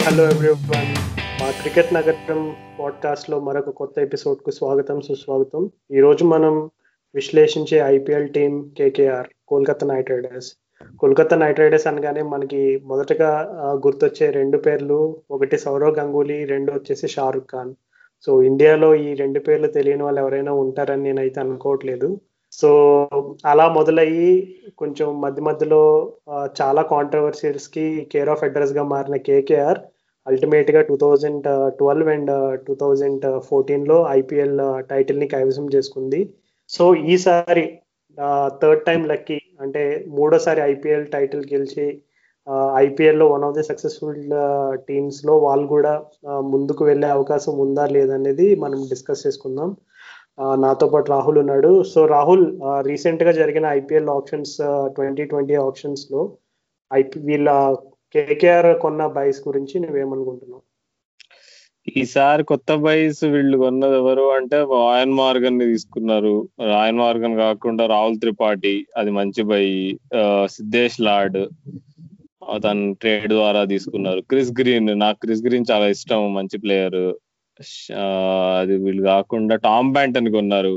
Hi hello everyone. మా cricket నగరం పాడ్కాస్ట్లో మరొక కొత్త ఎపిసోడ్కు స్వాగతం సుస్వాగతం. ఈ రోజు మనం విశ్లేషించే IPL team KKR Kolkata Knight Riders. Kolkata Knight Riders అనగానే మనకి మొదటగా గుర్తొచ్చే రెండు పేర్లు ఒకటి సౌరవ్ గంగూలీ రెండు వచ్చేసి షారుఖ్ ఖాన్. సో ఇండియాలో ఈ రెండు పేర్లు తెలియని వాళ్ళు ఎవరైనా ఉంటారని నేనైతే అనుకోవట్లేదు. సో అలా మొదలయ్యి కొంచెం మధ్య మధ్యలో చాలా కాంట్రవర్సీస్కి కేర్ ఆఫ్ అడ్రస్గా మారిన కేకేఆర్ అల్టిమేట్గా two thousand twelve and two thousand ఫోర్టీన్లో ఐపీఎల్ టైటిల్ని కైవసం చేసుకుంది. సో ఈసారి థర్డ్ టైం లక్కీ అంటే మూడోసారి ఐపీఎల్ టైటిల్ గెలిచి ఐపీఎల్లో వన్ ఆఫ్ ది సక్సెస్ఫుల్ టీమ్స్లో వాళ్ళు కూడా ముందుకు వెళ్ళే అవకాశం ఉందా లేదనేది మనం డిస్కస్ చేసుకుందాం. నాతో పాటు రాహుల్ ఉన్నాడు. సో రాహుల్ రీసెంట్గా జరిగిన ఐపీఎల్ ఆప్షన్స్ ట్వంటీ ట్వంటీ ఆప్షన్స్లో ఐపీ వీళ్ళ కేకేఆర్ కొన్న బైస్ గురించి నువ్వేమనుకుంటున్నావు? ఈసారి కొత్త బైస్ వీళ్ళు కొన్నది ఎవరు అంటే రాయన్ మార్గన్ని తీసుకున్నారు. రాయన్ మార్గన్ కాకుండా రాహుల్ త్రిపాఠి అది మంచి బై ఆ, సిద్ధేష్ లాడ్ తను ట్రేడ్ ద్వారా తీసుకున్నారు. క్రిస్ గ్రీన్ నాకు క్రిస్ గ్రీన్ చాలా ఇష్టం మంచి ప్లేయర్. అది వీళ్ళు కాకుండా టామ్ బ్యాంటన్ కొన్నారు.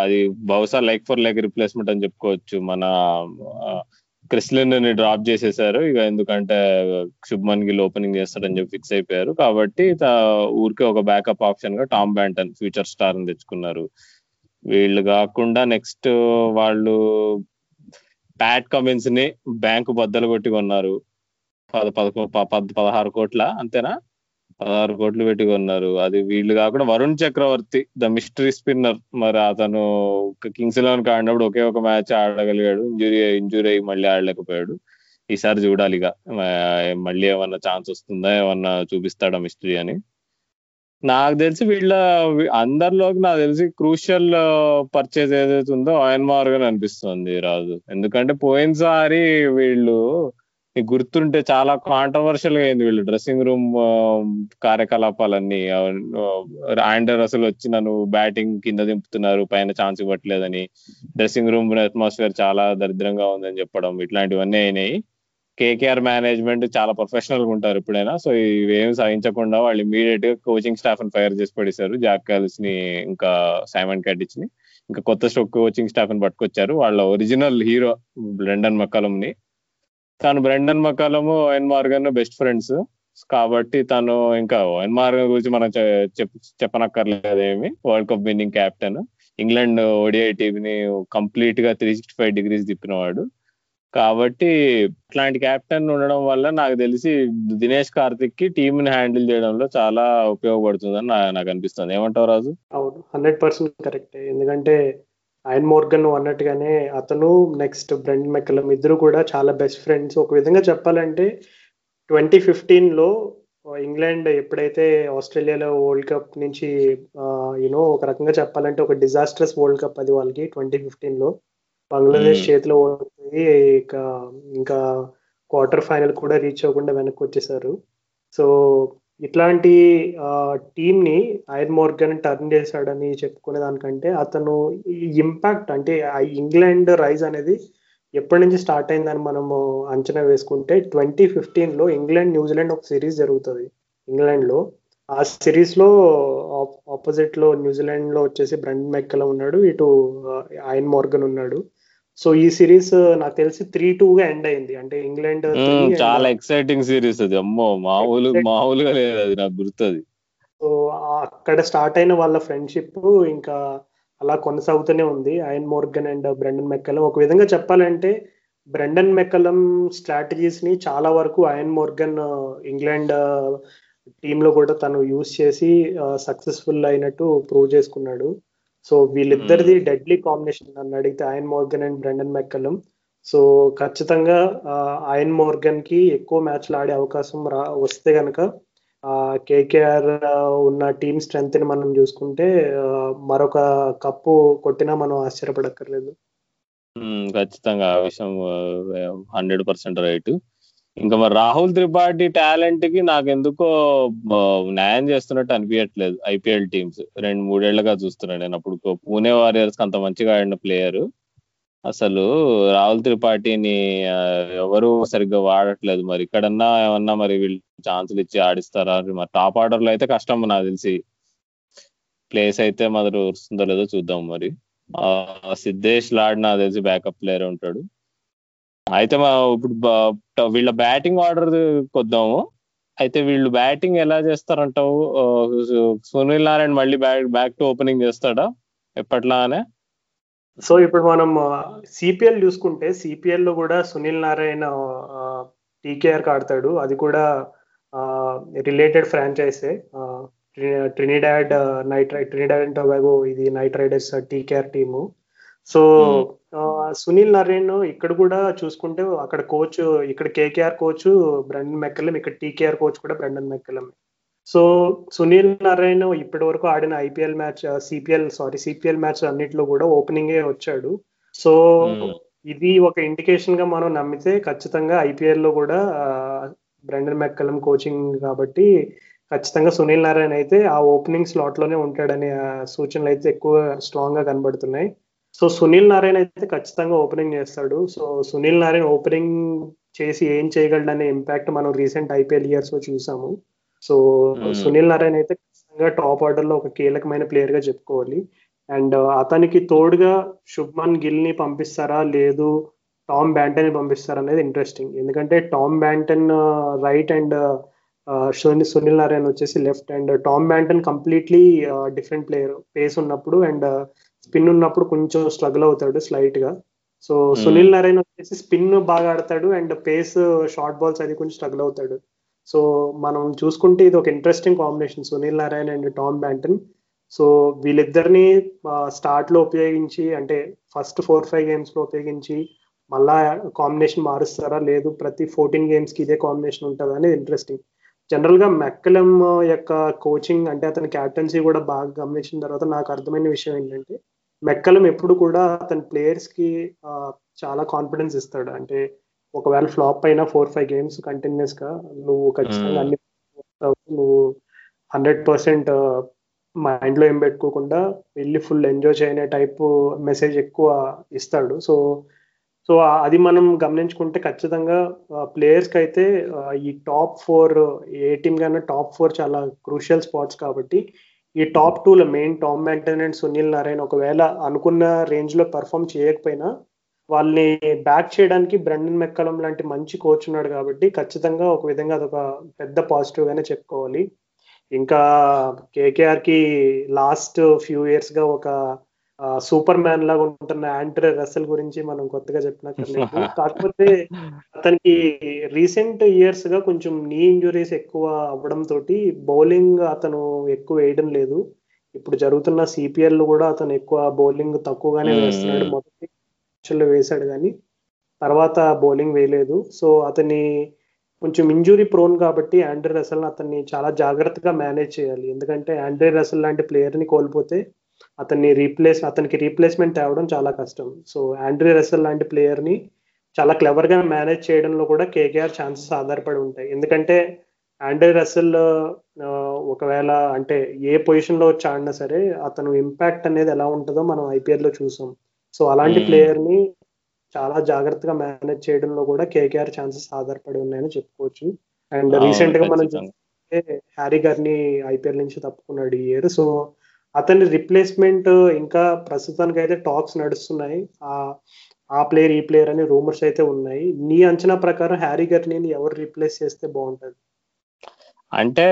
అది బహుశా లైక్ ఫర్ లైక్ రిప్లేస్మెంట్ అని చెప్పుకోవచ్చు. మన క్రిస్లిన్ని డ్రాప్ చేసేసారు. ఇక ఎందుకంటే శుభ్మన్ గిల్ ఓపెనింగ్ చేస్తాడని చెప్పి ఫిక్స్ అయిపోయారు. కాబట్టి ఊరికే ఒక బ్యాకప్ ఆప్షన్గా టామ్ బ్యాంటన్ ఫ్యూచర్ స్టార్ని తెచ్చుకున్నారు. వీళ్ళు కాకుండా నెక్స్ట్ వాళ్ళు ప్యాట్ కమిన్స్ని బ్యాంకు బద్దలు కొట్టి కొన్నారు. పద పదకొ ప- పదహారు కోట్ల అంతేనా? పదహారు కోట్లు పెట్టి కొన్నారు. అది వీళ్ళు కాకుండా Varun Chakravarthy the mystery spinner. మరి అతను కింగ్స్ ఎలెవన్ ఆడినప్పుడు ఒకే ఒక మ్యాచ్ ఆడగలిగాడు. ఇంజురీ ఇంజురీ అయ్యి మళ్ళీ ఆడలేకపోయాడు. ఈసారి చూడాలి ఇక. మళ్ళీ ఏమన్నా ఛాన్స్ వస్తుందా? ఏమన్నా చూపిస్తాడా మిస్టరీ అని? నాకు తెలిసి వీళ్ళ అందరిలోకి నాకు తెలిసి క్రూషియల్ పర్చేజ్ ఏదైతే ఉందో ఆయన్ మార్గన్ అనిపిస్తుంది రాజు. ఎందుకంటే పోయినసారి వీళ్ళు నీకు గుర్తుంటే చాలా కాంట్రవర్షియల్గా అయింది వీళ్ళు డ్రెస్సింగ్ రూమ్ కార్యకలాపాలన్నీ. ఆండర్ అసలు వచ్చి నన్ను బ్యాటింగ్ కింద దింపుతున్నారు పైన ఛాన్స్ ఇవ్వట్లేదని. డ్రెస్సింగ్ రూమ్ అట్మాస్ఫియర్ చాలా దరిద్రంగా ఉందని చెప్పడం ఇట్లాంటివన్నీ అయినాయి. కేకేఆర్ మేనేజ్మెంట్ చాలా ప్రొఫెషనల్గా ఉంటారు ఎప్పుడైనా. సో ఇవేం సాధించకుండా వాళ్ళు ఇమీడియట్గా కోచింగ్ స్టాఫ్ని ఫైర్ చేసి పడేశారు. జాక్ కాలిస్ని ఇంకా సైమన్ క్యాటిచ్ని. ఇంకా కొత్త స్టోక్ కోచింగ్ స్టాఫ్ని పట్టుకొచ్చారు. వాళ్ళ ఒరిజినల్ హీరో బ్రెండన్ మక్కలం ని. తను Brendon McCullum Eoin Morgan best friends. కాబట్టి తను ఇంకా ఓఎన్ మార్గన్ గురించి మనం చెప్పనక్కర్లేదు ఏమి. World cup winning captain. England ODI టీంని కంప్లీట్గా త్రీ సిక్స్టీ ఫైవ్ డిగ్రీస్ తిప్పినవాడు. కాబట్టి ఇట్లాంటి కెప్టెన్ ఉండడం వల్ల నాకు తెలిసి దినేష్ కార్తిక్కి టీమ్ని హ్యాండిల్ చేయడంలో చాలా ఉపయోగపడుతుందని నా- నాకు అనిపిస్తుంది. ఏమంటావు రాజు? అవును. Hundred percent correct. ఎందుకంటే ఆయన మోర్గన్ అన్నట్టుగానే అతను నెక్స్ట్ బ్రెండ్ మెక్కలం ఇద్దరు కూడా చాలా బెస్ట్ ఫ్రెండ్స్ ఒక విధంగా చెప్పాలంటే ట్వంటీ ఫిఫ్టీన్లో ఇంగ్లాండ్ ఎప్పుడైతే ఆస్ట్రేలియాలో వరల్డ్ కప్ నుంచి యూనో ఒక రకంగా చెప్పాలంటే ఒక డిజాస్ట్రస్ వరల్డ్ కప్ అది వాళ్ళకి ట్వంటీ ఫిఫ్టీన్లో బంగ్లాదేశ్. చేతిలో ఓడిపోయి ఇక ఇంకా క్వార్టర్ ఫైనల్ కూడా రీచ్ అవ్వకుండా వెనక్కి వచ్చేసారు. సో ఇట్లాంటి టీమ్ని ఐర్ మోర్గన్ టర్న్ చేశాడని చెప్పుకునే దానికంటే అతను ఇంపాక్ట్ అంటే ఇంగ్లాండ్ రైజ్ అనేది ఎప్పటి నుంచి స్టార్ట్ అయిందని మనము అంచనా వేసుకుంటే ట్వంటీ ఫిఫ్టీన్లో ఇంగ్లాండ్ న్యూజిలాండ్ ఒక సిరీస్ జరుగుతుంది ఇంగ్లాండ్లో ఆ సిరీస్లో ఆపోజిట్లో న్యూజిలాండ్లో వచ్చేసి బ్రెండ్ మెక్కల ఉన్నాడు ఇటు ఐన్ మోర్గన్ ఉన్నాడు. సో ఈ సిరీస్ నాకు తెలిసి త్రీ టూ గా ఎండ్ అయింది. అంటే ఇంగ్లాండ్ చాలా ఎక్సైటింగ్ సిరీస్ అది. అమ్మో మామూలు. మామూలుగా లేదు అది నాకు గుర్తుంది. సో అక్కడ స్టార్ట్ అయిన వాళ్ళ ఫ్రెండ్షిప్ ఇంకా అలా కొనసాగుతూనే ఉంది. Eoin Morgan and Brendon McCullum ఒక విధంగా చెప్పాలంటే బ్రెండన్ మెక్కలం స్ట్రాటజీస్ని చాలా వరకు ఐన్ మోర్గన్ ఇంగ్లాండ్ టీమ్లో కూడా తను యూస్ చేసి సక్సెస్ఫుల్ అయినట్టు ప్రూవ్ చేసుకున్నాడు. సో వీళ్ళిద్దరిది డెడ్లీ కాంబినేషన్ నన్ను అడిగితే Eoin Morgan and Brendon McCullum so ఖచ్చితంగా ఐన్ మోర్గన్కి ఎక్కువ మ్యాచ్లు ఆడే అవకాశం రా వస్తే గనక కేకేఆర్ ఉన్న టీమ్ స్ట్రెంగ్త్ని మనం చూసుకుంటే మరొక కప్పు కొట్టినా మనం ఆశ్చర్యపడక్కర్లేదు. మ్మ్, ఖచ్చితంగా ఆ విషయం హండ్రెడ్ పర్సెంట్ రైట్. ఇంకా మరి రాహుల్ త్రిపాఠి టాలెంట్కి నాకు ఎందుకో న్యాయం చేస్తున్నట్టు అనిపించట్లేదు ఐపీఎల్ టీమ్స్ రెండు మూడేళ్ళుగా చూస్తున్నాను నేను అప్పుడు. పూణే వారియర్స్ అంత మంచిగా ఆడిన ప్లేయర్ అసలు రాహుల్ త్రిపాఠిని ఎవరు సరిగ్గా వాడట్లేదు. మరి ఇక్కడన్నా ఏమన్నా మరి వీళ్ళు ఛాన్సులు ఇచ్చి ఆడిస్తారా? మరి టాప్ ఆర్డర్లో అయితే కష్టం నాకు తెలిసి. ప్లేస్ అయితే మరి వస్తుందో లేదో చూద్దాం మరి. ఆ, సిద్ధేష్ లాడ్ నాకు తెలిసి బ్యాకప్ ప్లేయర్ ఉంటాడు. అయితే మా ఇప్పుడు వీళ్ళ బ్యాటింగ్ ఆర్డర్ కొద్దాము. అయితే వీళ్ళు బ్యాటింగ్ ఎలా చేస్తారంటావు? సునీల్ నారాయణ మళ్ళీ బ్యాక్ బ్యాక్ టు ఓపెనింగ్ చేస్తాడా? ఎప్పట్లానే? సో ఇప్పుడు మనం సిపిఎల్ చూసుకుంటే సిపిఎల్లో కూడా సునీల్ నారాయణ టీకేఆర్ ఆడతాడు. అది కూడా related ఫ్రాంచైజే. Trinidad Knight Trinidad and Tobago ఇది Knight Riders TKR team. So Sunil Narine ఇక్కడ కూడా చూసుకుంటే అక్కడ కోచ్ ఇక్కడ కేకేఆర్ కోచ్ బ్రండన్ మెక్కలం ఇక్కడ టీకేఆర్ కోచ్ కూడా Brendon McCullum. So Sunil Narayan ఇప్పటి వరకు ఆడిన IPL match CPL sorry CPL match అన్నిట్లో కూడా ఓపెనింగే వచ్చాడు. సో. ఇది ఒక ఇండికేషన్గా మనం నమ్మితే ఖచ్చితంగా ఐపీఎల్లో కూడా బ్రెండన్ మెక్కలం కోచింగ్ కాబట్టి ఖచ్చితంగా సునీల్ నారాయణ అయితే ఆ ఓపెనింగ్ స్లాట్లోనే ఉంటాడనే సూచనలు అయితే ఎక్కువ స్ట్రాంగ్గా కనబడుతున్నాయి. సో సునీల్ నారాయణ అయితే ఖచ్చితంగా ఓపెనింగ్ చేస్తాడు. సో సునీల్ నారాయణ ఓపెనింగ్ చేసి ఏం చేయగలడనే ఇంపాక్ట్ మనం రీసెంట్ ఐపీఎల్ ఇయర్స్లో చూసాము. So Hmm. సునీల్ నారాయణ అయితే ఖచ్చితంగా టాప్ ఆర్డర్లో ఒక కీలకమైన ప్లేయర్గా చెప్పుకోవాలి. అండ్ అతనికి తోడుగా శుభ్మన్ గిల్ని పంపిస్తారా? లేదు టామ్ బ్యాంటన్ని పంపిస్తారా అనేది ఇంట్రెస్టింగ్ ఎందుకంటే Tom Banton right and Sunil Sunil Narayan వచ్చేసి left and Tom Banton completely different player pace ఉన్నప్పుడు. అండ్ స్పిన్ ఉన్నప్పుడు కొంచెం స్ట్రగుల్ అవుతాడు స్లైట్గా. సో సునీల్ నారాయణ వచ్చేసి స్పిన్ బాగా ఆడతాడు అండ్ పేస్ షార్ట్ బాల్స్ అది కొంచెం స్ట్రగుల్ అవుతాడు. సో మనం చూసుకుంటే ఇది ఒక interesting combination Sunil Narayan and Tom Banton so వీళ్ళిద్దరిని స్టార్ట్లో ఉపయోగించి అంటే ఫస్ట్ ఫోర్ ఫైవ్ గేమ్స్లో ఉపయోగించి మళ్ళా కాంబినేషన్ మారుస్తారా? లేదు ప్రతి ఫోర్టీన్ గేమ్స్కి ఇదే కాంబినేషన్ ఉంటుందా అనేది ఇంట్రెస్టింగ్ జనరల్గా మెక్కలం యొక్క కోచింగ్ అంటే అతని క్యాప్టెన్సీ కూడా బాగా గమనించిన తర్వాత నాకు అర్థమైన విషయం ఏంటంటే మెక్కలం ఎప్పుడు కూడా అతని ప్లేయర్స్కి చాలా కాన్ఫిడెన్స్ ఇస్తాడు అంటే ఒకవేళ ఫ్లాప్ అయినా ఫోర్ ఫైవ్ గేమ్స్ కంటిన్యూస్గా నువ్వు ఖచ్చితంగా Hmm. అన్ని నువ్వు హండ్రెడ్ పర్సెంట్ మైండ్లో ఏం పెట్టుకోకుండా వెళ్ళి ఫుల్ ఎంజాయ్ చేయనే టైప్ మెసేజ్ ఎక్కువ ఇస్తాడు సో సో అది మనం గమనించుకుంటే ఖచ్చితంగా ప్లేయర్స్కి అయితే ఈ టాప్ ఫోర్ ఏ టీమ్ కన్నా టాప్ ఫోర్ చాలా క్రూషియల్ స్పాట్స్ కాబట్టి ఈ టాప్ టూలో main Tom maintenance and Sunil Narayana ఒకవేళ అనుకున్న రేంజ్లో పర్ఫామ్ చేయకపోయినా వాళ్ళని బ్యాక్ చేయడానికి బ్రెండన్ మెక్కలం లాంటి మంచి కోచ్ ఉన్నాడు కాబట్టి ఖచ్చితంగా ఒక విధంగా అదొక పెద్ద పాజిటివ్ గానే చెప్పుకోవాలి. ఇంకా కేకేఆర్కి లాస్ట్ ఫ్యూ ఇయర్స్గా ఒక సూపర్ మ్యాన్ లాగా ఉంటున్న ఆండ్రే రసల్ గురించి మనం కొత్తగా చెప్పినట్టు కాకపోతే అతనికి రీసెంట్ ఇయర్స్గా కొంచెం నీ ఇంజురీస్ ఎక్కువ అవ్వడం తోటి బౌలింగ్ అతను ఎక్కువ వేయడం లేదు. ఇప్పుడు జరుగుతున్న సిపిఎల్లో కూడా అతను ఎక్కువ బౌలింగ్ తక్కువగానే. వేస్తున్నాడు. మొదటి లో వేశాడు కానీ తర్వాత బౌలింగ్ వేయలేదు. సో అతని కొంచెం ఇంజురీ ప్రోన్ కాబట్టి ఆండ్రే రసల్ అతన్ని చాలా జాగ్రత్తగా మేనేజ్ చేయాలి. ఎందుకంటే ఆండ్రే రసల్ లాంటి ప్లేయర్ని కోల్పోతే అతన్ని రీప్లేస్ అతనికి రీప్లేస్మెంట్ తేవడం చాలా కష్టం. సో ఆండ్రే రసల్ లాంటి ప్లేయర్ని చాలా క్లవర్గా మేనేజ్ చేయడంలో కూడా కేకేఆర్ ఛాన్సెస్ ఆధారపడి ఉంటాయి. ఎందుకంటే ఆండ్రే రసల్ ఒకవేళ అంటే ఏ పొజిషన్లో వచ్చి ఆడినా సరే అతను ఇంపాక్ట్ అనేది ఎలా ఉంటుందో మనం ఐపీఎల్లో చూసాం. సో అలాంటి Hmm. ప్లేయర్ని చాలా జాగ్రత్తగా మేనేజ్ చేయడంలో కూడా కేకేఆర్ ఛాన్సెస్ ఆధారపడి ఉన్నాయని చెప్పుకోవచ్చు. అండ్ రీసెంట్గా మనం. చూస్తే హ్యారీ గారిని ఐపీఎల్ నుంచి తప్పుకున్నాడు ఈ ఇయర్ సో అతని రిప్లేస్మెంట్ ఇంకా ప్రస్తుతానికి అయితే టాక్స్ నడుస్తున్నాయి. ఆ ఆ ప్లేయర్ ఈ ప్లేయర్ అని రూమర్స్ అయితే ఉన్నాయి. నీ అంచనా ప్రకారం హ్యారీ గారిని ఎవరు రీప్లేస్ చేస్తే బాగుంటుంది? అంటే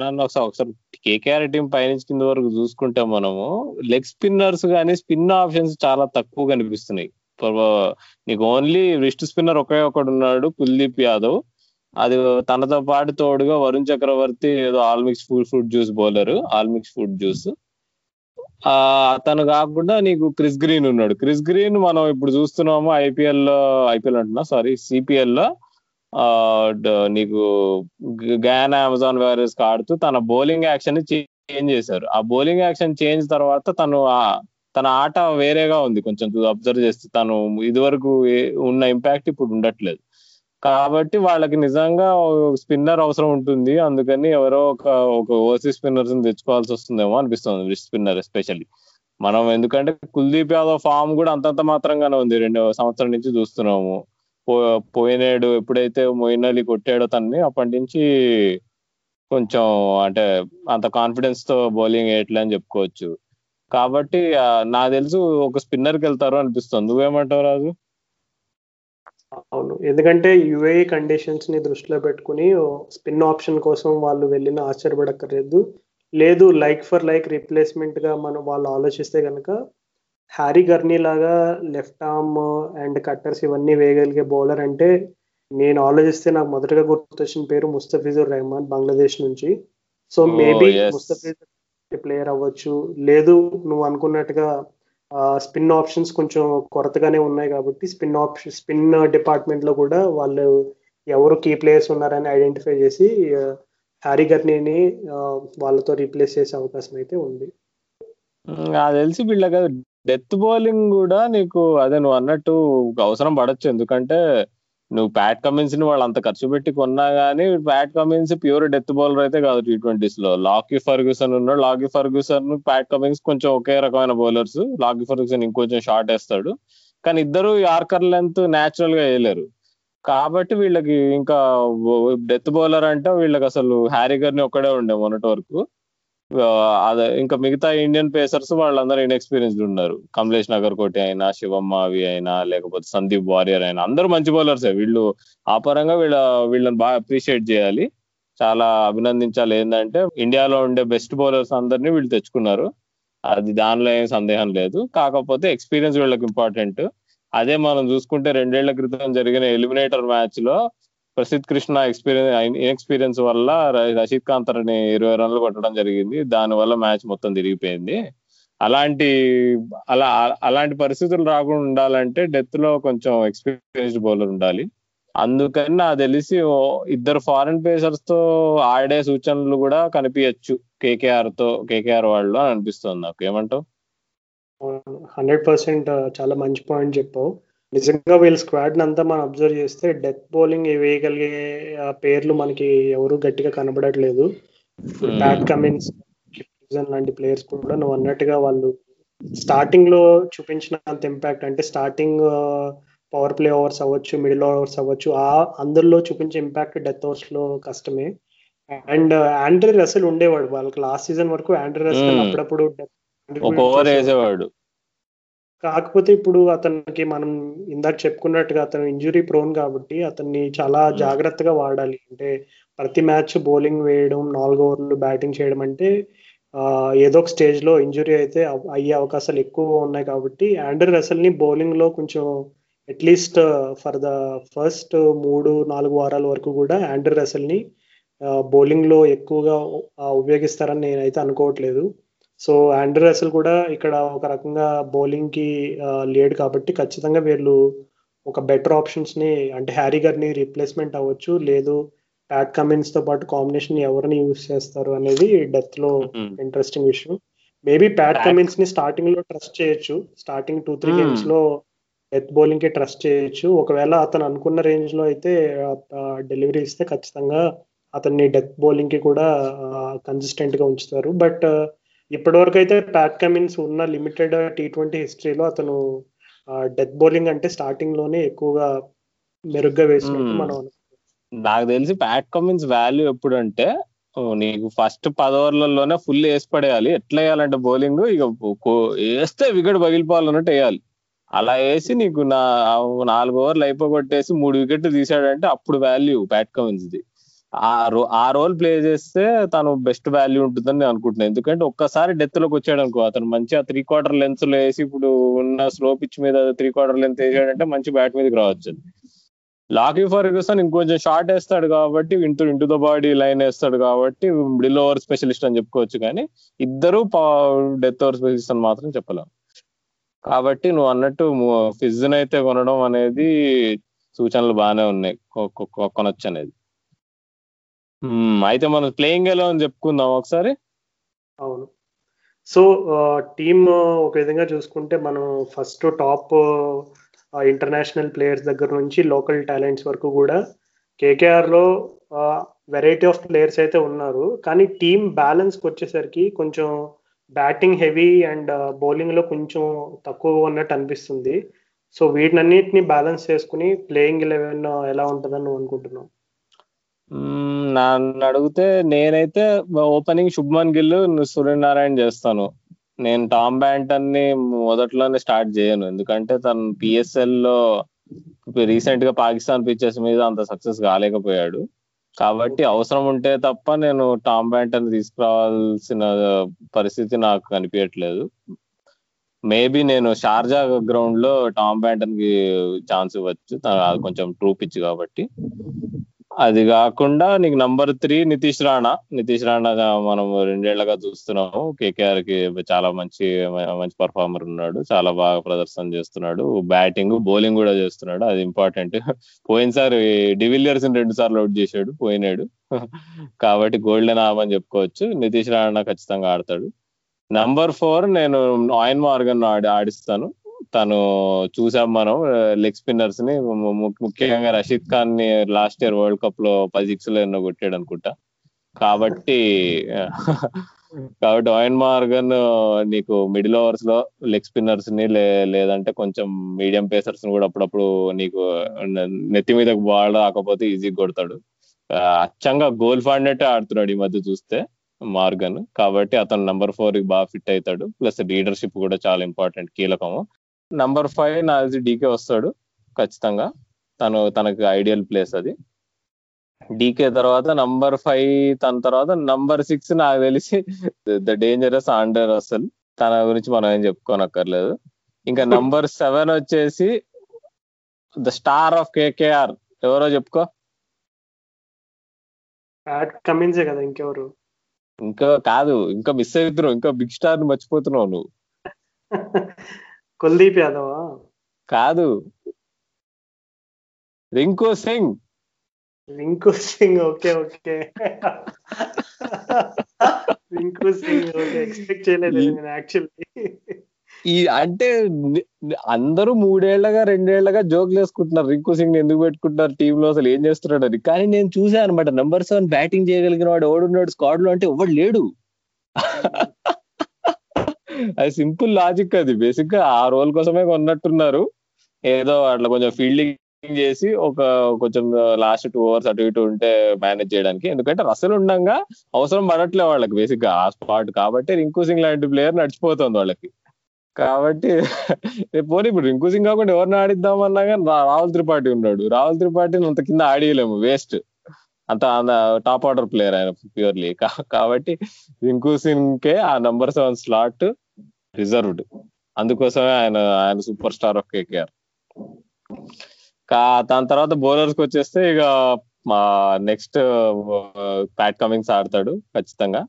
నన్ను ఒకసారి ఒకసారి కేకేఆర్ టీం పైనుంచి కింద వరకు చూసుకుంటే మనము లెగ్ స్పిన్నర్స్ కానీ స్పిన్ ఆప్షన్స్ చాలా తక్కువ కనిపిస్తున్నాయి నీకు ఓన్లీ రిస్ట్ స్పిన్నర్ ఒకే ఒకడు ఉన్నాడు కుల్దీప్ యాదవ్. అది తనతో పాటు తోడుగా వరుణ్ చక్రవర్తి ఏదో all mix food fruit juice bowler all mix food juice. ఆ అతను కాకుండా నీకు క్రిస్ గ్రీన్ ఉన్నాడు. క్రిస్ గ్రీన్ మనం ఇప్పుడు చూస్తున్నాము ఐపీఎల్లో ఐపీఎల్ అంటున్నా సారీ సిపిఎల్లో ఆ నీకు గ్యాన్ అమెజాన్ వారియర్స్ ఆడుతూ తన బౌలింగ్ యాక్షన్ చేంజ్ చేశారు. ఆ బౌలింగ్ యాక్షన్ చేంజ్ తర్వాత తను ఆ- తన ఆట వేరేగా ఉంది. కొంచెం అబ్జర్వ్ చేస్తే తను ఇదివరకు వరకు ఉన్న ఇంపాక్ట్ ఇప్పుడు ఉండట్లేదు. కాబట్టి వాళ్ళకి నిజంగా స్పిన్నర్ అవసరం ఉంటుంది. అందుకని ఎవరో ఒక ఒక ఓసీ స్పిన్నర్స్ తెచ్చుకోవాల్సి వస్తుందేమో అనిపిస్తుంది. స్పిన్నర్ ఎస్పెషల్లీ మనం ఎందుకంటే కుల్దీప్ యాదవ్ ఫామ్ కూడా అంతంత మాత్రంగానే ఉంది. రెండు సంవత్సరం నుంచి చూస్తున్నాము. పోయినాడు ఎప్పుడైతే మొయిన్ అలీ కొట్టాడో తన్ని అప్పటి నుంచి కొంచెం అంటే అంత కాన్ఫిడెన్స్తో బౌలింగ్ వేయట్లే అని చెప్పుకోవచ్చు. కాబట్టి నాకు తెలుసు ఒక స్పిన్నర్కి వెళ్తారు అనిపిస్తుంది. నువ్వేమంటావు రాజు? అవును. ఎందుకంటే యుఏ కండిషన్స్ని దృష్టిలో పెట్టుకుని స్పిన్ ఆప్షన్ కోసం వాళ్ళు వెళ్ళిన ఆశ్చర్యపడక్కర్లేదు. లేదు లైక్ ఫర్ లైక్ రిప్లేస్మెంట్గా మనం వాళ్ళు ఆలోచిస్తే కనుక హ్యారీ గర్నీ లాగా లెఫ్ట్ ఆర్మ్ అండ్ కట్టర్స్ ఇవన్నీ వేయగలిగే బౌలర్ అంటే నేను ఆలోచిస్తే నాకు మొదటగా గుర్తొచ్చిన పేరు ముస్తఫిజుర్ రెహమాన్ బంగ్లాదేశ్ నుంచి. సో మేబీ ముస్తఫిజుర్ ప్లేయర్ అవ్వచ్చు. లేదు నువ్వు అనుకున్నట్టుగా స్పిన్ ఆప్షన్స్ కొంచెం కొరతగానే ఉన్నాయి కాబట్టి స్పిన్ ఆప్షన్ స్పిన్ డిపార్ట్మెంట్లో కూడా వాళ్ళు ఎవరు కీ ప్లేయర్స్ ఉన్నారని ఐడెంటిఫై చేసి హ్యారీ గర్నీని వాళ్ళతో రీప్లేస్ చేసే అవకాశం అయితే ఉంది. నాకు తెలిసి వీళ్ళకి డెత్ బౌలింగ్ కూడా నీకు అదే నువ్వు అన్నట్టు అవసరం పడచ్చు. ఎందుకంటే నువ్వు ప్యాట్ కమిన్స్ని వాళ్ళు అంత ఖర్చు పెట్టి కొన్నా గానీ Pat Cummins pure death bowler అయితే కాదు టీ ట్వంటీస్లో లాకీ ఫర్గ్యూసన్ ఉన్నాడు. లాకీ ఫర్గ్యూసన్ ప్యాట్ కమిన్స్ కొంచెం ఒకే రకమైన బౌలర్స్. లాకీ ఫర్గ్యూసన్ ఇంకొంచెం షార్ట్ వేస్తాడు. కానీ ఇద్దరు యార్కర్ లెంత్ న్యాచురల్గా వేయలేరు. కాబట్టి వీళ్ళకి ఇంకా డెత్ బౌలర్ అంటే వీళ్ళకి అసలు హ్యారీగర్ని ఒక్కడే ఉండే మొన్నటి వరకు. అదే ఇంకా మిగతా ఇండియన్ పేసర్స్ వాళ్ళందరూ ఇన్ఎక్స్పీరియన్స్డ్ ఉన్నారు. కమలేష్ నగర్ కోటి అయినా శివమ్మ అవి అయినా లేకపోతే సందీప్ వారియర్ అయినా అందరూ మంచి బౌలర్సే. వీళ్ళు ఆ పరంగా వీళ్ళ వీళ్ళని బాగా అప్రిషియేట్ చేయాలి. చాలా అభినందించాలి. ఏంటంటే ఇండియాలో ఉండే బెస్ట్ బౌలర్స్ అందరినీ వీళ్ళు తెచ్చుకున్నారు. అది దానిలో ఏం సందేహం లేదు. కాకపోతే ఎక్స్పీరియన్స్ వీళ్ళకి ఇంపార్టెంట్ అదే మనం చూసుకుంటే రెండేళ్ళ క్రితం జరిగిన ఎలిమినేటర్ మ్యాచ్లో ప్రసిద్ధ్ కృష్ణ ఎక్స్పీరియన్స్ ఇన్ఎక్స్పీరియన్స్ వల్ల రషీద్ కాంతర్ తనని ఇరవై రన్లు కొట్టడం జరిగింది. దాని వల్ల మ్యాచ్ మొత్తం తిరిగిపోయింది. అలాంటి అలా అలాంటి పరిస్థితులు రాకుండా ఉండాలంటే డెత్లో కొంచెం ఎక్స్పీరియన్స్డ్ బౌలర్ ఉండాలి. అందుకని నాకు తెలిసి ఇద్దరు ఫారెన్ పేసర్స్తో ఆడే సూచనలు కూడా కనిపించచ్చు. కేకేఆర్తో కేకేఆర్ వాళ్ళు అని అనిపిస్తుంది నాకు. ఏమంటావు? హండ్రెడ్ పర్సెంట్ చాలా మంచి పాయింట్ చెప్పావు. నిజంగా వీళ్ళ స్క్వాడ్ అంతా మనం అబ్జర్వ్ చేస్తే డెత్ బౌలింగ్ వేయగలిగే పేర్లు మనకి ఎవరు గట్టిగా కనబడట్లేదు. బ్యాట్ కమిన్స్ లాంటి ప్లేయర్స్ కూడా నువ్వు అన్నట్టుగా వాళ్ళు స్టార్టింగ్లో చూపించినంత ఇంపాక్ట్ అంటే స్టార్టింగ్ పవర్ ప్లే ఓవర్స్ అవ్వచ్చు మిడిల్ ఓవర్స్ అవ్వచ్చు ఆ అందులో చూపించే ఇంపాక్ట్ డెత్ ఓవర్స్లో కష్టమే. అండ్ ఆండ్రీ రసెల్ ఉండేవాడు. వాళ్ళకి లాస్ట్ సీజన్ వరకు ఆండ్రీ రసెల్ అప్పుడప్పుడు ఓవర్ వేసేవాడు. కాకపోతే ఇప్పుడు అతనికి మనం ఇందాక చెప్పుకున్నట్టుగా అతను ఇంజురీ ప్రోన్ కాబట్టి అతన్ని చాలా జాగ్రత్తగా వాడాలి. అంటే ప్రతి మ్యాచ్ బౌలింగ్ వేయడం నాలుగు ఓవర్లు బ్యాటింగ్ చేయడం అంటే ఏదో ఒక స్టేజ్లో ఇంజురీ అయితే అయ్యే అవకాశాలు ఎక్కువ ఉన్నాయి కాబట్టి ఆండ్రీ రసెల్ని బౌలింగ్లో కొంచెం అట్లీస్ట్ ఫర్ ద ఫస్ట్ మూడు నాలుగు వారాల వరకు కూడా ఆండ్రీ రసెల్ని బౌలింగ్లో ఎక్కువగా ఉపయోగిస్తారని నేనైతే అనుకోవట్లేదు. సో ఆండ్రీ రసెల్ కూడా ఇక్కడ ఒక రకంగా బౌలింగ్కి లేడు కాబట్టి ఖచ్చితంగా వీళ్ళు ఒక బెటర్ ఆప్షన్స్ని అంటే హ్యారీ గారిని రీప్లేస్మెంట్ అవ్వచ్చు లేదు ప్యాట్ కమిన్స్తో పాటు కాంబినేషన్ ఎవరిని యూజ్ చేస్తారు అనేది డెత్లో ఇంట్రెస్టింగ్ విషయం. మేబీ ప్యాట్ కమిన్స్ని స్టార్టింగ్లో ట్రస్ట్ చేయొచ్చు స్టార్టింగ్ టూ త్రీ గేమ్స్లో డెత్ బౌలింగ్కి ట్రస్ట్ చేయొచ్చు. ఒకవేళ అతను అనుకున్న రేంజ్లో అయితే డెలివరీ ఇస్తే ఖచ్చితంగా అతన్ని డెత్ బౌలింగ్కి కూడా కన్సిస్టెంట్గా ఉంచుతారు. బట్ ఇప్పటివరకు అయితే ప్యాట్ కమిన్స్ ఉన్న లిమిటెడ్ టీ ట్వంటీ హిస్టరీలో అతను డెత్ బౌలింగ్ అంటే స్టార్టింగ్లోనే ఎక్కువగా మెరుగ్గా వేసినట్టు మనం నాకు తెలిసి ప్యాట్ కమిన్స్ వాల్యూ ఎప్పుడు అంటే నీకు ఫస్ట్ పది ఓవర్లలోనే ఫుల్ వేసి పడేయాలి. ఎట్లా వేయాలంటే బౌలింగ్? ఇక వేస్తే వికెట్ పగిలిపోవాలన్నట్టు వేయాలి. అలా వేసి నీకు నా నాలుగు ఓవర్లు అయిపోగొట్టేసి మూడు వికెట్లు తీసాడంటే అప్పుడు వాల్యూ ప్యాట్ కమిన్స్ ది ఆ రో ఆ రోల్ ప్లే చేస్తే తను బెస్ట్ వాల్యూ ఉంటుందని నేను అనుకుంటున్నాను. ఎందుకంటే ఒక్కసారి డెత్లోకి వచ్చాడు అనుకో అతను మంచిగా త్రీ క్వార్టర్ లెన్స్లో వేసి ఇప్పుడు ఉన్న స్లో పిచ్ మీద త్రీ క్వార్టర్ లెన్త్ వేసాడంటే మంచి బ్యాట్ మీదకి రావచ్చు. లాకీ ఫర్గ్యూసన్ ఇంకొంచెం షార్ట్ వేస్తాడు కాబట్టి into into the body line వేస్తాడు కాబట్టి మిడిల్ ఓవర్ స్పెషలిస్ట్ అని చెప్పుకోవచ్చు కానీ ఇద్దరు డెత్ ఓవర్ స్పెషలిస్ట్ అని మాత్రం చెప్పలేము కాబట్టి నువ్వు అన్నట్టు ఫిజ్ అయితే కొనడం అనేది సూచనలు బాగానే ఉన్నాయి. కొనొచ్చు అనేది. అయితే మనం ప్లేయింగ్ ఎలా అని చెప్పుకుందాం ఒకసారి. అవును. సో టీమ్ ఒక విధంగా చూసుకుంటే మనం ఫస్ట్ టాప్ ఇంటర్నేషనల్ ప్లేయర్స్ దగ్గర నుంచి లోకల్ టాలెంట్స్ వరకు కూడా కేకేఆర్లో వెరైటీ ఆఫ్ ప్లేయర్స్ అయితే ఉన్నారు. కానీ టీమ్ బ్యాలెన్స్కి వచ్చేసరికి కొంచెం బ్యాటింగ్ హెవీ అండ్ బౌలింగ్లో కొంచెం తక్కువ ఉన్నట్టు అనిపిస్తుంది. సో వీటినన్నిటిని బ్యాలెన్స్ చేసుకుని ప్లేయింగ్ ఎలెవెన్ ఎలా ఉంటుందని నువ్వు అనుకుంటున్నావు? నన్ను అడిగితే నేనైతే ఓపెనింగ్ శుభ్మన్ గిల్ సూర్యనారాయణ చేస్తాను. నేను టామ్ బ్యాంటన్ని మొదట్లోనే స్టార్ట్ చేయను. ఎందుకంటే తను పిఎస్ఎల్లో రీసెంట్గా పాకిస్తాన్ పిక్చర్స్ మీద అంత సక్సెస్ కాలేకపోయాడు. కాబట్టి అవసరం ఉంటే తప్ప నేను టామ్ బ్యాంటన్ తీసుకురావాల్సిన పరిస్థితి నాకు కనిపించట్లేదు. మేబీ నేను షార్జా గ్రౌండ్లో టామ్ బ్యాంటన్కి ఛాన్స్ ఇవ్వచ్చు. కొంచెం ట్రూ పిచ్ కాబట్టి. అది కాకుండా నీకు నంబర్ త్రీ నితీష్ రాణా. నితీష్ రాణా మనం రెండేళ్ళగా చూస్తున్నాము. కేకేఆర్కి చాలా మంచి మంచి పర్ఫార్మర్ ఉన్నాడు. చాలా బాగా ప్రదర్శన చేస్తున్నాడు. బ్యాటింగ్ బౌలింగ్ కూడా చేస్తున్నాడు. అది ఇంపార్టెంట్ పోయినసారి డివిలియర్స్ రెండు సార్లు అవుట్ చేశాడు. పోయినాడు. కాబట్టి గోల్డెన్ ఆమ్ అని చెప్పుకోవచ్చు. నితీష్ రాణా ఖచ్చితంగా ఆడతాడు. నంబర్ ఫోర్ నేను ఆయిన్ మార్గన్ ఆడి ఆడిస్తాను. తను చూసాం మనం లెగ్ స్పిన్నర్స్ని ముఖ్యంగా రషీద్ ఖాన్ని లాస్ట్ ఇయర్ వరల్డ్ కప్లో పది సిక్స్లో ఎన్నో కొట్టాడు అనుకుంటా. కాబట్టి కాబట్టి ఆయిన్ మార్గన్ నీకు మిడిల్ ఓవర్స్లో లెగ్ స్పిన్నర్స్ని లేదంటే కొంచెం మీడియం పేసర్స్ని కూడా అప్పుడప్పుడు నీకు నెత్తి మీద బాల్ రాకపోతే ఈజీ కొడతాడు. అచ్చంగా గోల్ ఫాడినట్టే ఆడుతున్నాడు ఈ మధ్య చూస్తే మార్గన్. కాబట్టి అతను నంబర్ ఫోర్కి బాగా ఫిట్ అవుతాడు. ప్లస్ లీడర్షిప్ కూడా చాలా ఇంపార్టెంట్ కీలకము. నంబర్ ఫైవ్ నాది డీకే వస్తాడు ఖచ్చితంగా. తను తనకి ఐడియల్ ప్లేస్ అది. డీకే తర్వాత నంబర్ ఫైవ్ తన తర్వాత నంబర్ సిక్స్ నాకు తెలిసి ద డేంజరస్ ఆండర్ అసలు. తన గురించి మనం ఏం చెప్పుకోనక్కర్లేదు. ఇంకా నంబర్ సెవెన్ వచ్చేసి ద స్టార్ ఆఫ్ కేకేఆర్ ఎవరో చెప్పుకో. కమిన్సే కదా ఇంకెవరు? ఇంకా కాదు ఇంకా మిస్ అవుతున్నావు ఇంకా బిగ్ స్టార్ మర్చిపోతున్నావు నువ్వు. కుల్దీప్ యాదవ్? కాదు. Rinku Singh. Rinku Singh okay okay. Rinku Singh okay. Expect చేయలేదు నేను యాక్చువల్లీ ఈ అంటే అందరూ మూడేళ్ళగా రెండేళ్ళగా జోక్లు వేసుకుంటున్నారు రింకు సింగ్ ఎందుకు పెట్టుకుంటున్నారు? టీమ్లో అసలు ఏం చేస్తున్నాడు అని. కానీ నేను చూసాను అనమాట నెంబర్ సెవెన్ బ్యాటింగ్ చేయగలిగిన వాడు ఎవడున్నాడు స్క్వాడ్లో అంటే ఎవడు లేడు. అది సింపుల్ లాజిక్ అది. బేసిక్గా ఆ రోల్ కోసమే కొన్నట్టున్నారు. ఏదో అట్లా కొంచెం ఫీల్డింగ్ చేసి ఒక కొంచెం లాస్ట్ టూ అవర్స్ అటు ఇటు ఉంటే మేనేజ్ చేయడానికి. ఎందుకంటే రసలు ఉండగా అవసరం పడట్లే వాళ్ళకి బేసిక్గా ఆ స్పాట్ కాబట్టి రింకు సింగ్ లాంటి ప్లేయర్ నడిచిపోతుంది వాళ్ళకి. కాబట్టి పోనీ ఇప్పుడు రింకు సింగ్ కాకుండా ఎవరిని ఆడిద్దాం కానీ రాహుల్ త్రిపాఠి ఉన్నాడు. రాహుల్ త్రిపాఠిని అంత కింద ఆడియలేము. వేస్ట్. అంత టాప్ ఆర్డర్ ప్లేయర్ ఆయన ప్యూర్లీ. కాబట్టి రింకు సింగ్ కే ఆ నంబర్ సెవెన్ స్లాట్. రిజర్వ్డ్. అందుకోసమే ఆయన ఆయన సూపర్ స్టార్ ఆఫ్ కేకేఆర్. దాని తర్వాత బౌలర్స్కి వచ్చేస్తే ఇక మా నెక్స్ట్ ప్యాట్ కమింగ్స్ ఆడతాడు ఖచ్చితంగా.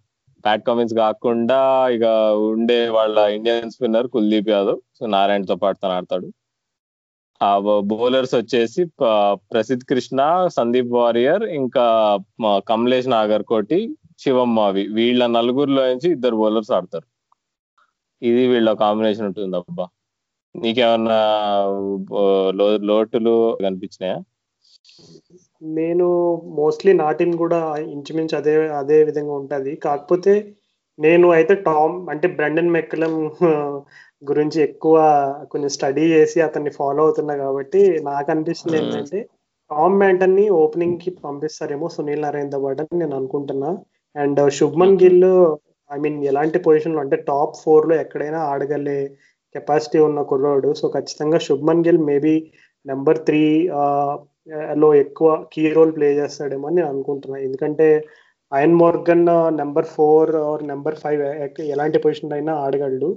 ప్యాట్ కమిన్స్ కాకుండా ఇక ఉండే వాళ్ళ Indian spinner Kuldeep Yadav so నారాయణతో పాటు తను ఆడతాడు. ఆ బౌలర్స్ వచ్చేసి ప్రసిద్ కృష్ణ సందీప్ వారియర్ ఇంకా కమలేష్ నాగర్కోటి శివం మావి. వీళ్ళ నలుగురిలో నుంచి ఇద్దరు బౌలర్స్ ఆడతారు. ఇది వీళ్ళ కాంబినేషన్ ఉంటుంది అబ్బా? నీకేమన్నా లోటులు కనిపించినాయా? నేను మోస్ట్లీ నాటిన్ కూడా ఇంచుమించు అదే అదే విధంగా ఉంటది. కాకపోతే నేను అయితే టామ్ అంటే బ్రెండన్ మెక్కలం గురించి ఎక్కువ కొంచెం స్టడీ చేసి అతన్ని ఫాలో అవుతున్నా కాబట్టి నాకు అనిపిస్తుంది ఏంటంటే టామ్ బ్యాంటన్ని ఓపెనింగ్కి పంపిస్తారేమో సునీల్ నారాయణ తో పాటు నేను అనుకుంటున్నా. And Shubman Gill I mean ఎలాంటి పొజిషన్లో అంటే టాప్ ఫోర్లో ఎక్కడైనా ఆడగలే కెపాసిటీ ఉన్న కుర్రాడు. సో ఖచ్చితంగా Shubman Gill maybe number three లో ఎక్కువ కీ రోల్ ప్లే చేస్తాడేమో అని నేను అనుకుంటున్నా. ఎందుకంటే Eoin Morgan number four or number five ఎలాంటి పొజిషన్ అయినా ఆడగలడు.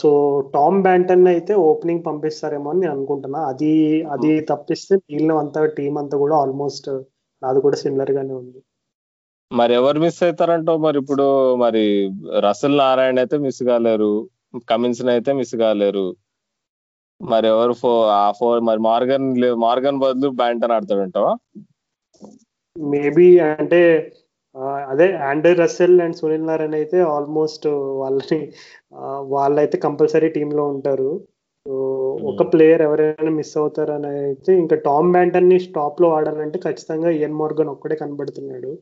సో టామ్ బ్యాంటన్ అయితే ఓపెనింగ్ పంపిస్తారేమో అని నేను అనుకుంటున్నా. అది అది తప్పిస్తే మిగిలిన అంతా టీం అంతా కూడా ఆల్మోస్ట్ నాది కూడా సిమిలర్ గానే ఉంది. మరి ఎవరు మిస్ అవుతారంటావు మరి ఇప్పుడు మరి రసల్ నారాయణ అయితే మిస్ కాలేరు కమిన్స్ అయితే మిస్ కాలేరు. మరి ఎవరు ఫో ఆ ఫోర్ మరి మార్గన్ మార్గన్ బదులు బ్యాంటన్ ఆడతాడంటావా? మేబీ అంటే అదే Andre Russell and Sunil Narayan అయితే ఆల్మోస్ట్ వాళ్ళని వాళ్ళైతే కంపల్సరీ టీంలో ఉంటారు. ఒక ప్లేయర్ ఎవరైనా మిస్ అవుతారని అయితే ఇంకా టామ్ బ్యాంటన్ని స్టాప్లో ఆడాలంటే ఖచ్చితంగా ఇయన్ మోర్గన్ ఒక్కడే కనబడుతున్నాడు.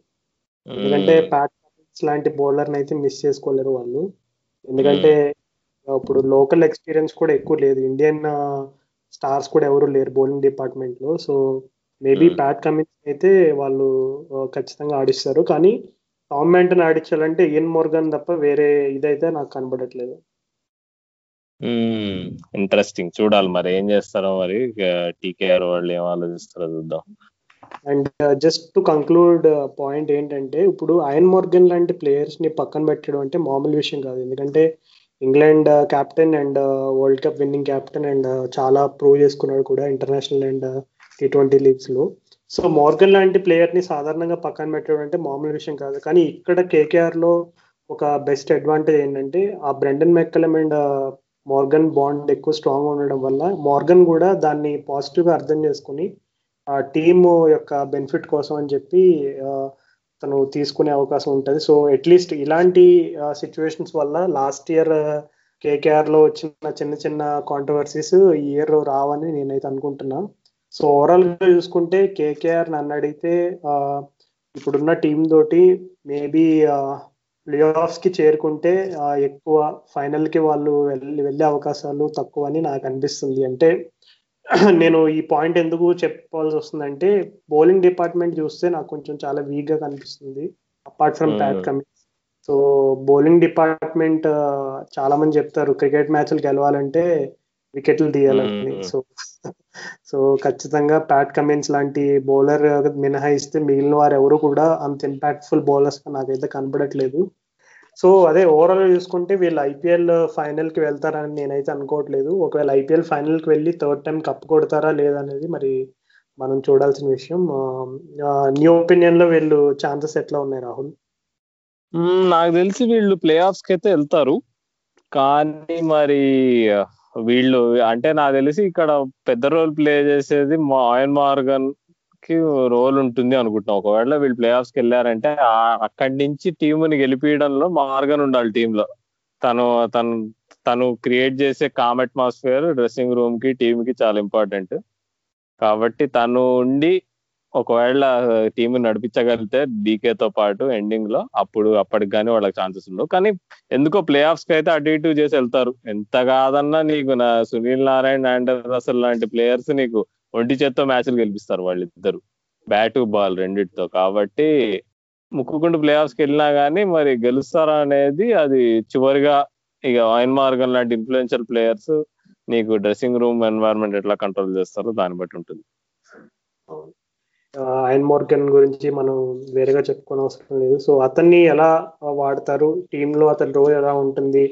ఎందుకంటే ప్యాట్ లాంటి బౌలర్ అయితే మిస్ చేసుకోలేరు వాళ్ళు. ఎందుకంటే ఇప్పుడు లోకల్ ఎక్స్పీరియన్స్ కూడా ఎక్కువ లేదు. ఇండియన్ స్టార్స్ కూడా ఎవరు లేరు బౌలింగ్ డిపార్ట్మెంట్లో. So maybe. ప్యాట్ కమిన్స్ అయితే వాళ్ళు ఖచ్చితంగా ఆడిస్తారు. కానీ టామ్ మ్యాంటన్ ఆడించాలంటే ఇయన్ మోర్గన్ తప్ప వేరే ఇదైతే నాకు కనబడట్లేదు. ఇంట్రెస్టింగ్ చూడాలి మరి. ఏం చేస్తారో మరి. టీకేఆర్ వాళ్ళు ఏం ఆలోచిస్తారో చూద్దాం. And just to conclude point ఏంటంటే ఇప్పుడు అయన్ మోర్గన్ లాంటి ప్లేయర్స్ని పక్కన పెట్టడం అంటే మామూలు విషయం కాదు. ఎందుకంటే England captain and world cup winning captain and చాలా ప్రూవ్ చేసుకున్నాడు కూడా ఇంటర్నేషనల్ అండ్ టీ ట్వంటీ లీగ్స్లో సో మోర్గన్ లాంటి ప్లేయర్ని సాధారణంగా పక్కన పెట్టడం అంటే మామూలు విషయం కాదు. కానీ ఇక్కడ కేకేఆర్లో ఒక బెస్ట్ అడ్వాంటేజ్ ఏంటంటే ఆ Brendon McCullum and Morgan bond ఎక్కువ స్ట్రాంగ్ ఉండడం వల్ల మోర్గన్ కూడా దాన్ని పాజిటివ్గా అర్థం చేసుకుని ఆ టీమ్ యొక్క బెనిఫిట్ కోసం అని చెప్పి తను తీసుకునే అవకాశం ఉంటుంది. సో అట్లీస్ట్ ఇలాంటి సిచ్యువేషన్స్ వల్ల లాస్ట్ ఇయర్ కేకేఆర్లో వచ్చిన చిన్న చిన్న కాంట్రవర్సీస్ ఈ ఇయర్ రావని నేనైతే అనుకుంటున్నా. సో ఓవరాల్గా చూసుకుంటే కేకేఆర్ నన్ను అడిగితే ఇప్పుడున్న టీం తోటి మేబీ ప్లే ఆఫ్స్కి చేరుకుంటే ఎక్కువ ఫైనల్కి వాళ్ళు వెళ్ళి వెళ్ళే అవకాశాలు తక్కువ అని నాకు అనిపిస్తుంది. అంటే నేను ఈ పాయింట్ ఎందుకు చెప్పాల్సి వస్తుందంటే బౌలింగ్ డిపార్ట్మెంట్ చూస్తే నాకు కొంచెం చాలా వీక్గా కనిపిస్తుంది apart from. Pat Cummins so bowling department చాలా మంది చెప్తారు క్రికెట్ మ్యాచ్లు గెలవాలంటే వికెట్లు తీయాలని. సో సో ఖచ్చితంగా ప్యాట్ కమిన్స్ లాంటి బౌలర్ మినహాయిస్తే మిగిలిన వారు ఎవరు కూడా అంత ఇంపాక్ట్ఫుల్ బౌలర్స్ నాకైతే కనపడట్లేదు సో అదే ఓవరాల్ చూసుకుంటే వీళ్ళు ఐపీఎల్ ఫైనల్కి వెళ్తారని నేనైతే అనుకోవట్లేదు. ఒకవేళ ఐపీఎల్ ఫైనల్కి వెళ్ళి థర్డ్ టైం కప్ కొడతారా లేదనేది మరి మనం చూడాల్సిన విషయం. న్యూ ఒపీనియన్లో వీళ్ళు ఛాన్సెస్ ఎట్లా ఉన్నాయి రాహుల్? నాకు తెలిసి వీళ్ళు ప్లే ఆఫ్స్కి అయితే వెళ్తారు. కానీ మరి వీళ్ళు అంటే నాకు తెలిసి ఇక్కడ పెద్ద రోల్ ప్లే చేసేది మా ఆయన్ మార్గన్ కి రోల్ ఉంటుంది అనుకుంటున్నాం. ఒకవేళ వీళ్ళు ప్లే ఆఫ్స్కి వెళ్ళారంటే ఆ- అక్కడి నుంచి టీముని గెలిపించడంలో మార్గన్ ఉండాలి టీమ్లో తను తను తను క్రియేట్ చేసే కామ్ అట్మాస్ఫియర్ డ్రెస్సింగ్ రూమ్కి టీమ్కి చాలా ఇంపార్టెంట్ కాబట్టి తను ఉండి ఒకవేళ టీం నడిపించగలిగితే డీకే తో పాటు ఎండింగ్లో అప్పుడు అప్పటికి కానీ వాళ్ళకి ఛాన్సెస్ ఉండవు. కానీ ఎందుకో ప్లే ఆఫ్స్కి అయితే అటు ఇటు చేసి వెళ్తారు. ఎంత కాదన్నా నీకు నా సునీల్ నారాయణ అండ్ రసల్ లాంటి ప్లేయర్స్ నీకు ఒంటి చేత్తో మ్యాచ్లు గెలిపిస్తారు వాళ్ళిద్దరు. బ్యాట్ బాల్ రెండిటితో. కాబట్టి ముక్కుకుంటూ ప్లే ఆఫ్స్కి వెళ్ళినా కానీ మరి గెలుస్తారా అనేది అది చివరిగా ఇక వైన్ మార్గం లాంటి ఇన్ఫ్లుయెన్షియల్ ప్లేయర్స్ నీకు డ్రెస్సింగ్ రూమ్ ఎన్వైరన్మెంట్ ఎట్లా కంట్రోల్ చేస్తారో దాన్ని బట్టి ఉంటుంది. అయన్ మోర్గన్ గురించి మనం వేరేగా చెప్పుకోని అవసరం లేదు. సో అతన్ని ఎలా వాడతారు? టీంలో అతని రోల్ ఎలా ఉంటుంది?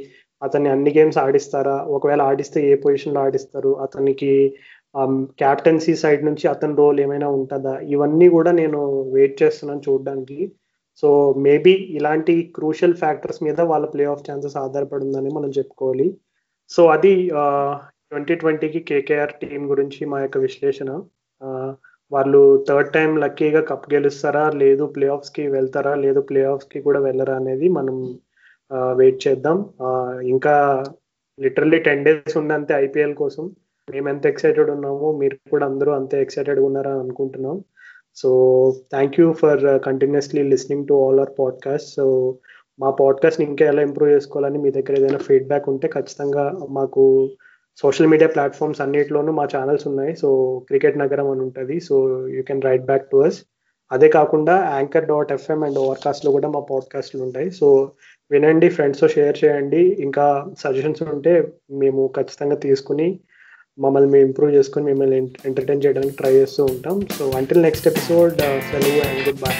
అతన్ని అన్ని గేమ్స్ ఆడిస్తారా? ఒకవేళ ఆడిస్తే ఏ పొజిషన్లో ఆడిస్తారు? అతనికి Um, క్యాప్టెన్సీ సైడ్ నుంచి అతని రోల్ ఏమైనా ఉంటుందా? ఇవన్నీ కూడా నేను వెయిట్ చేస్తున్నాను చూడడానికి. సో మేబీ ఇలాంటి క్రూషియల్ ఫ్యాక్టర్స్ మీద వాళ్ళ ప్లే ఆఫ్ ఛాన్సెస్ ఆధారపడిందని మనం చెప్పుకోవాలి. సో అది ట్వంటీ ట్వంటీకి కేకేఆర్ టీం గురించి మా యొక్క విశ్లేషణ. వాళ్ళు థర్డ్ టైం లక్కీగా కప్ గెలుస్తారా? లేదు ప్లే ఆఫ్స్కి వెళ్తారా? లేదు ప్లే ఆఫ్స్కి కూడా వెళ్ళరా అనేది మనం వెయిట్ చేద్దాం. ఇంకా లిటరల్లీ టెన్ డేస్ ఉందంతే ఐపీఎల్ కోసం మేము ఎంత ఎక్సైటెడ్ ఉన్నామో మీరు కూడా అందరూ అంతే ఎక్సైటెడ్ ఉన్నారా అనుకుంటున్నాం. So thank you for continuously listening to all our podcast so మా పాడ్కాస్ట్ని ఇంకా ఎలా ఇంప్రూవ్ చేసుకోవాలని మీ దగ్గర ఏదైనా ఫీడ్బ్యాక్ ఉంటే ఖచ్చితంగా మాకు సోషల్ మీడియా ప్లాట్ఫామ్స్ అన్నిటిలోనూ మా ఛానల్స్ ఉన్నాయి. సో క్రికెట్ నగరం అని ఉంటుంది. So you can write back to us అదే కాకుండా యాంకర్ డాట్ ఎఫ్ఎం అండ్ ఓవర్కాస్ట్లో కూడా మా పాడ్కాస్ట్లు ఉంటాయి. సో వినండి ఫ్రెండ్స్తో షేర్ చేయండి. ఇంకా సజెషన్స్ ఉంటే మేము ఖచ్చితంగా తీసుకుని మమ్మల్ని మేము ఇంప్రూవ్ చేసుకొని మిమ్మల్ని ఎంటర్టైన్ చేయడానికి ట్రై చేస్తూ ఉంటాం. సో అంటిల్ నెక్స్ట్ ఎపిసోడ్ సెలవు అండ్ గుడ్ బై